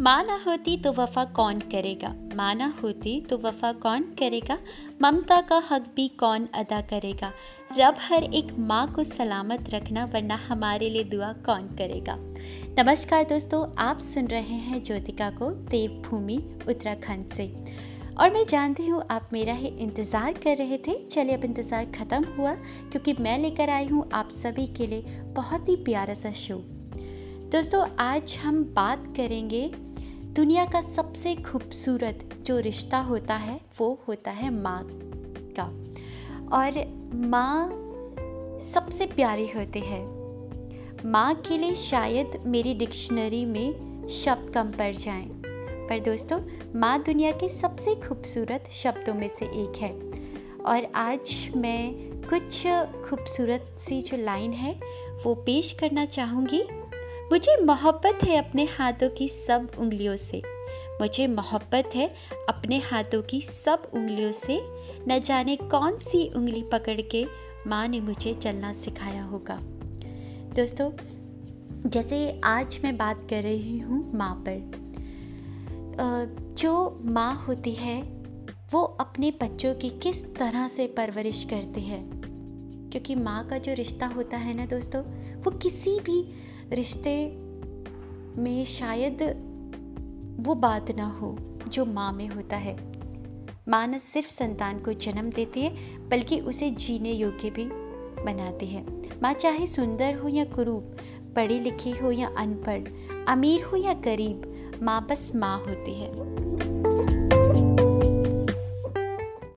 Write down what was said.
माँ ना होती तो वफ़ा कौन करेगा? माना होती तो वफ़ा कौन करेगा? ममता का हक भी कौन अदा करेगा? रब हर एक माँ को सलामत रखना, वरना हमारे लिए दुआ कौन करेगा? नमस्कार दोस्तों, आप सुन रहे हैं ज्योतिका को देवभूमि उत्तराखंड से। और मैं जानती हूँ, आप मेरा ही इंतज़ार कर रहे थे। चलिए अब इंतज़ार ख़त्म हुआ, क्योंकि मैं लेकर आई हूँ आप सभी के लिए बहुत ही प्यारा सा शो दोस्तों, आज हम बात करेंगे दुनिया का सबसे खूबसूरत जो रिश्ता होता है, वो होता है माँ का। और माँ सबसे प्यारी होते हैं। माँ के लिए शायद मेरी डिक्शनरी में शब्द कम पड़ जाएँ। पर दोस्तों, माँ दुनिया के सबसे खूबसूरत शब्दों में से एक है। और आज मैं कुछ खूबसूरत सी जो लाइन है, वो पेश करना चाहूँगी। मुझे मोहब्बत है अपने हाथों की सब उंगलियों से। मुझे मोहब्बत है अपने हाथों की सब उंगलियों से। न जाने कौन सी उंगली पकड़ के माँ ने मुझे चलना सिखाया होगा। दोस्तों, जैसे आज मैं बात कर रही हूँ माँ पर जो माँ होती है, वो अपने बच्चों की किस तरह से परवरिश करती है? क्योंकि माँ का जो रिश्ता होता है ना दोस्तों, वो किसी भी रिश्ते में शायद वो बात ना हो जो माँ में होता है। माँ न सिर्फ़ संतान को जन्म देती है, बल्कि उसे जीने योग्य भी बनाती है। माँ चाहे सुंदर हो या कुरूप, पढ़ी लिखी हो या अनपढ़, अमीर हो या गरीब, माँ बस माँ होती है।